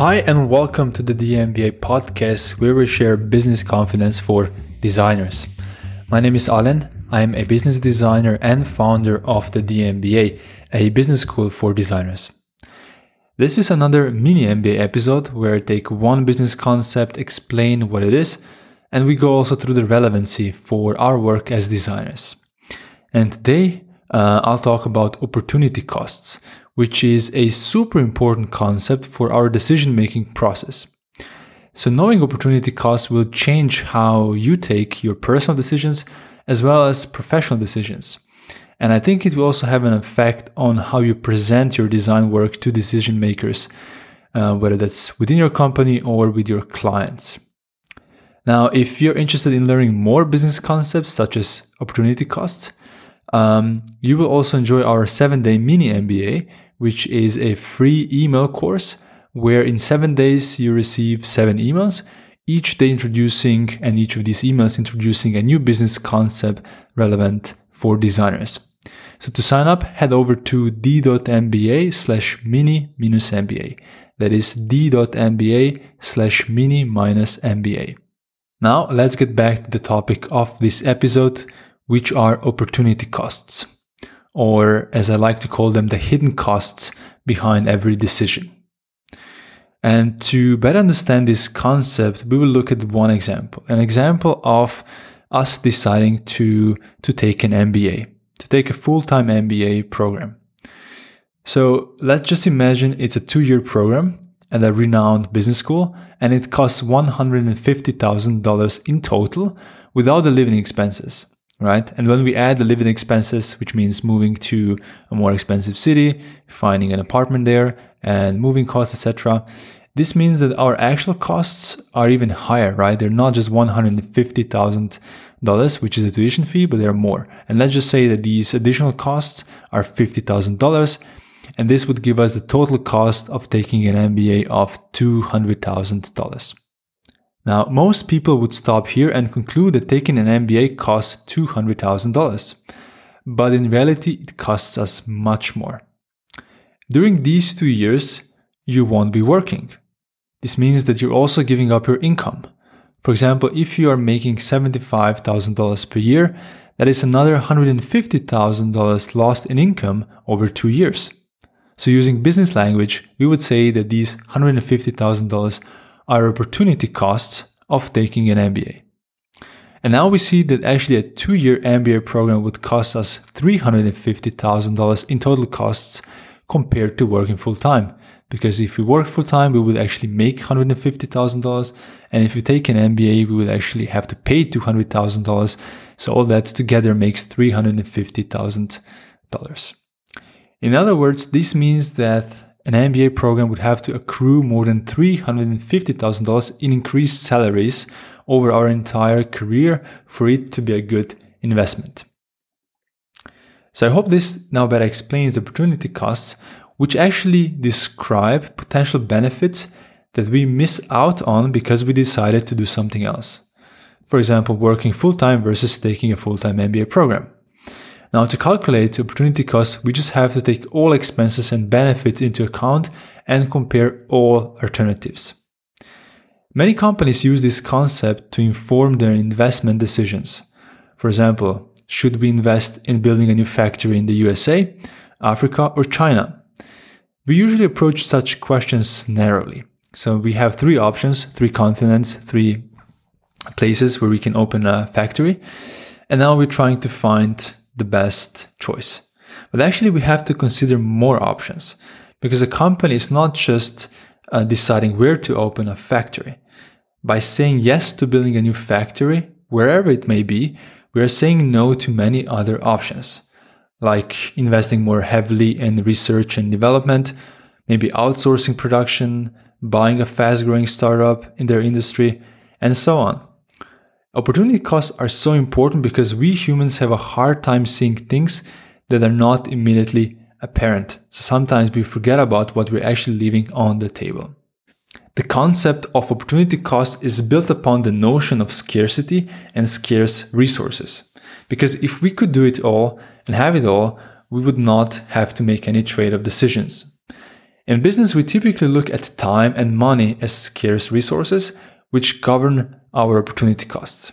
Hi, and welcome to the DMBA podcast, where we share business confidence for designers. My name is Alan. I am a business designer and founder of the DMBA, a business school for designers. This is another mini MBA episode where I take one business concept, explain what it is, and we go also through the relevancy for our work as designers. And today, uh, I'll talk about opportunity costs, which is a super important concept for our decision making process. So, knowing opportunity costs will change how you take your personal decisions as well as professional decisions. And I think it will also have an effect on how you present your design work to decision makers, uh, whether that's within your company or with your clients. Now, if you're interested in learning more business concepts such as opportunity costs, um, you will also enjoy our seven day mini MBA, which is a free email course where in seven days you receive seven emails, each day introducing and each of these emails introducing a new business concept relevant for designers. So to sign up, head over to d.mba slash mini minus MBA. That is d.mba slash mini minus MBA. Now let's get back to the topic of this episode, which are opportunity costs, or as I like to call them, the hidden costs behind every decision. And to better understand this concept, we will look at one example, an example of us deciding to, to take an MBA, to take a full-time MBA program. So let's just imagine it's a two-year program at a renowned business school, and it costs $150,000 in total without the living expenses right? And when we add the living expenses, which means moving to a more expensive city, finding an apartment there, and moving costs, etc., this means that our actual costs are even higher, right? They're not just $150,000, which is the tuition fee, but they're more. And let's just say that these additional costs are $50,000. And this would give us the total cost of taking an MBA of $200,000. Now, most people would stop here and conclude that taking an MBA costs $200,000. But in reality, it costs us much more. During these two years, you won't be working. This means that you're also giving up your income. For example, if you are making $75,000 per year, that is another $150,000 lost in income over two years. So using business language, we would say that these $150,000 are opportunity costs of taking an MBA. And now we see that actually a two year MBA program would cost us $350,000 in total costs compared to working full time. Because if we work full time, we would actually make $150,000. And if we take an MBA, we would actually have to pay $200,000. So all that together makes $350,000. In other words, this means that an MBA program would have to accrue more than $350,000 in increased salaries over our entire career for it to be a good investment. So I hope this now better explains the opportunity costs, which actually describe potential benefits that we miss out on because we decided to do something else. For example, working full time versus taking a full time MBA program. Now to calculate the opportunity cost, we just have to take all expenses and benefits into account and compare all alternatives. Many companies use this concept to inform their investment decisions. For example, should we invest in building a new factory in the USA, Africa, or China? We usually approach such questions narrowly. So we have three options, three continents, three places where we can open a factory. And now we're trying to find the best choice. But actually, we have to consider more options because a company is not just uh, deciding where to open a factory. By saying yes to building a new factory, wherever it may be, we are saying no to many other options, like investing more heavily in research and development, maybe outsourcing production, buying a fast growing startup in their industry, and so on. Opportunity costs are so important because we humans have a hard time seeing things that are not immediately apparent. So sometimes we forget about what we're actually leaving on the table. The concept of opportunity cost is built upon the notion of scarcity and scarce resources. Because if we could do it all and have it all, we would not have to make any trade off decisions. In business, we typically look at time and money as scarce resources, which govern our opportunity costs.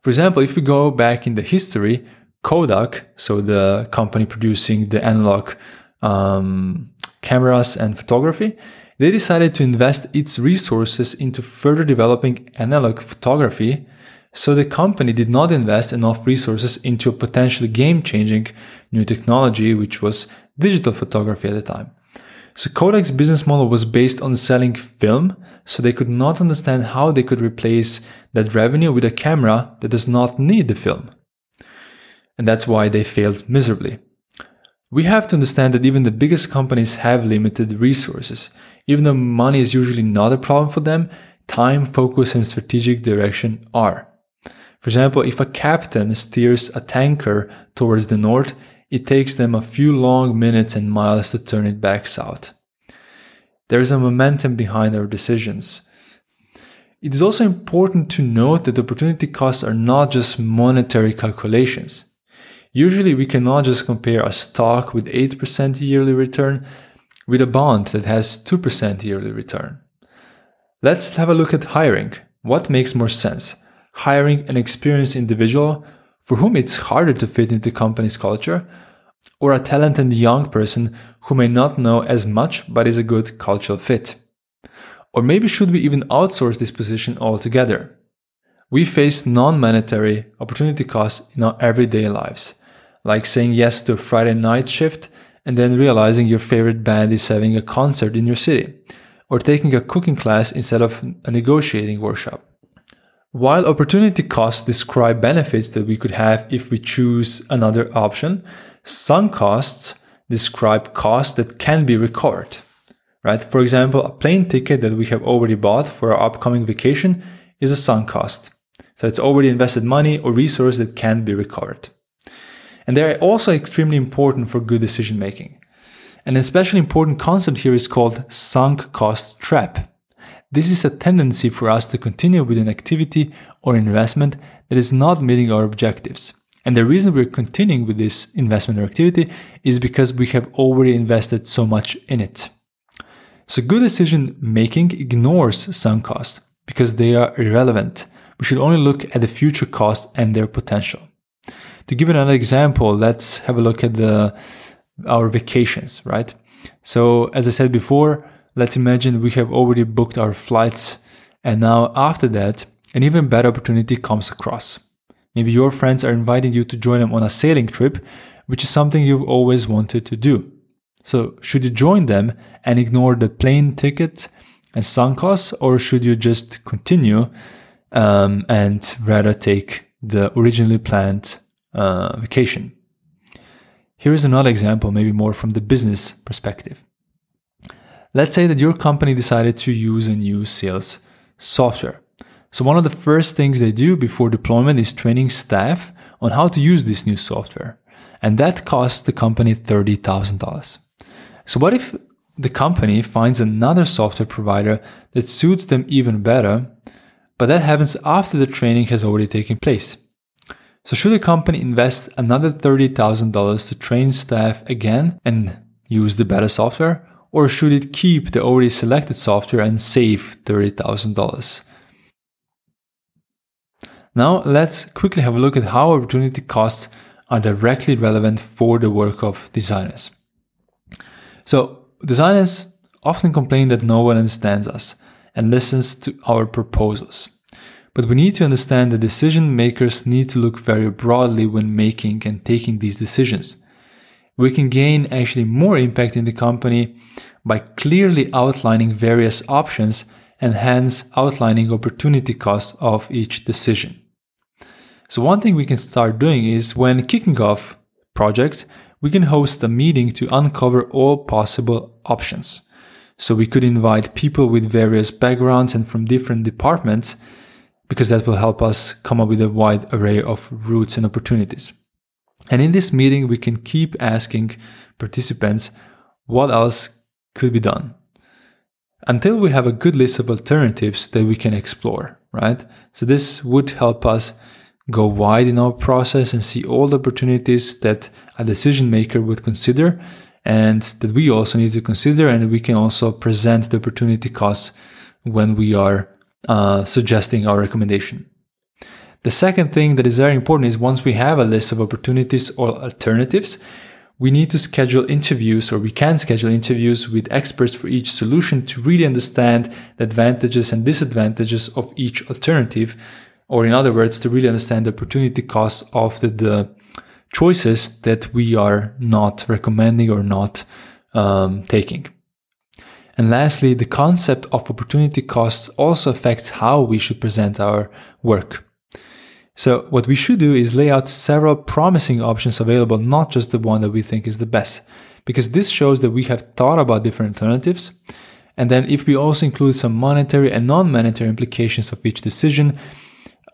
For example, if we go back in the history, Kodak, so the company producing the analog um, cameras and photography, they decided to invest its resources into further developing analog photography. So the company did not invest enough resources into a potentially game changing new technology, which was digital photography at the time. So Kodak's business model was based on selling film, so they could not understand how they could replace that revenue with a camera that does not need the film. And that's why they failed miserably. We have to understand that even the biggest companies have limited resources. Even though money is usually not a problem for them, time, focus, and strategic direction are. For example, if a captain steers a tanker towards the north, it takes them a few long minutes and miles to turn it back south. There is a momentum behind our decisions. It is also important to note that opportunity costs are not just monetary calculations. Usually, we cannot just compare a stock with 8% yearly return with a bond that has 2% yearly return. Let's have a look at hiring. What makes more sense? Hiring an experienced individual for whom it's harder to fit into the company's culture, or a talented young person who may not know as much but is a good cultural fit? Or maybe should we even outsource this position altogether? We face non monetary opportunity costs in our everyday lives, like saying yes to a Friday night shift and then realizing your favorite band is having a concert in your city, or taking a cooking class instead of a negotiating workshop. While opportunity costs describe benefits that we could have if we choose another option, sunk costs describe costs that can be recovered. Right? For example, a plane ticket that we have already bought for our upcoming vacation is a sunk cost. So it's already invested money or resource that can be recovered. And they're also extremely important for good decision making. An especially important concept here is called sunk cost trap. This is a tendency for us to continue with an activity or investment that is not meeting our objectives. And the reason we're continuing with this investment or activity is because we have already invested so much in it. So good decision making ignores sunk costs because they are irrelevant. We should only look at the future cost and their potential. To give another example, let's have a look at the our vacations, right? So as I said before, Let's imagine we have already booked our flights, and now after that, an even better opportunity comes across. Maybe your friends are inviting you to join them on a sailing trip, which is something you've always wanted to do. So, should you join them and ignore the plane ticket and sunk costs, or should you just continue um, and rather take the originally planned uh, vacation? Here is another example, maybe more from the business perspective. Let's say that your company decided to use a new sales software. So, one of the first things they do before deployment is training staff on how to use this new software. And that costs the company $30,000. So, what if the company finds another software provider that suits them even better, but that happens after the training has already taken place? So, should the company invest another $30,000 to train staff again and use the better software? or should it keep the already selected software and save $30,000? Now let's quickly have a look at how opportunity costs are directly relevant for the work of designers. So designers often complain that no one understands us and listens to our proposals. But we need to understand that decision makers need to look very broadly when making and taking these decisions we can gain actually more impact in the company by clearly outlining various options and hence outlining opportunity costs of each decision. So one thing we can start doing is when kicking off projects, we can host a meeting to uncover all possible options. So we could invite people with various backgrounds and from different departments because that will help us come up with a wide array of routes and opportunities. And in this meeting, we can keep asking participants what else could be done until we have a good list of alternatives that we can explore, right? So this would help us go wide in our process and see all the opportunities that a decision maker would consider and that we also need to consider, and we can also present the opportunity costs when we are uh, suggesting our recommendation. The second thing that is very important is once we have a list of opportunities or alternatives, we need to schedule interviews or we can schedule interviews with experts for each solution to really understand the advantages and disadvantages of each alternative. Or in other words, to really understand the opportunity cost of the, the choices that we are not recommending or not um, taking. And lastly, the concept of opportunity costs also affects how we should present our work. So what we should do is lay out several promising options available, not just the one that we think is the best, because this shows that we have thought about different alternatives. And then if we also include some monetary and non-monetary implications of each decision,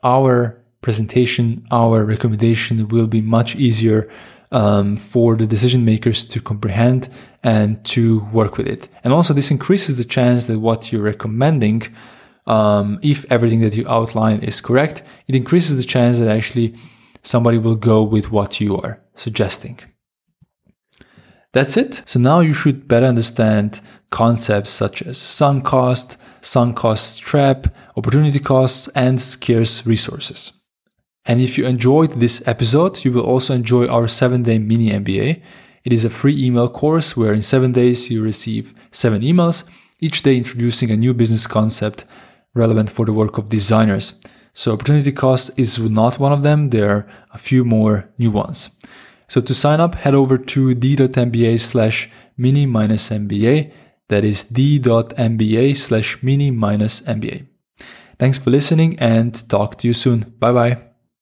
our presentation, our recommendation will be much easier um, for the decision makers to comprehend and to work with it. And also this increases the chance that what you're recommending um, if everything that you outline is correct, it increases the chance that actually somebody will go with what you are suggesting. That's it. So now you should better understand concepts such as sunk cost, sunk cost trap, opportunity costs, and scarce resources. And if you enjoyed this episode, you will also enjoy our seven day mini MBA. It is a free email course where in seven days you receive seven emails, each day introducing a new business concept relevant for the work of designers. So opportunity cost is not one of them. There are a few more new ones. So to sign up, head over to d.mba slash mini minus MBA. That is d.mba slash mini minus MBA. Thanks for listening and talk to you soon. Bye bye.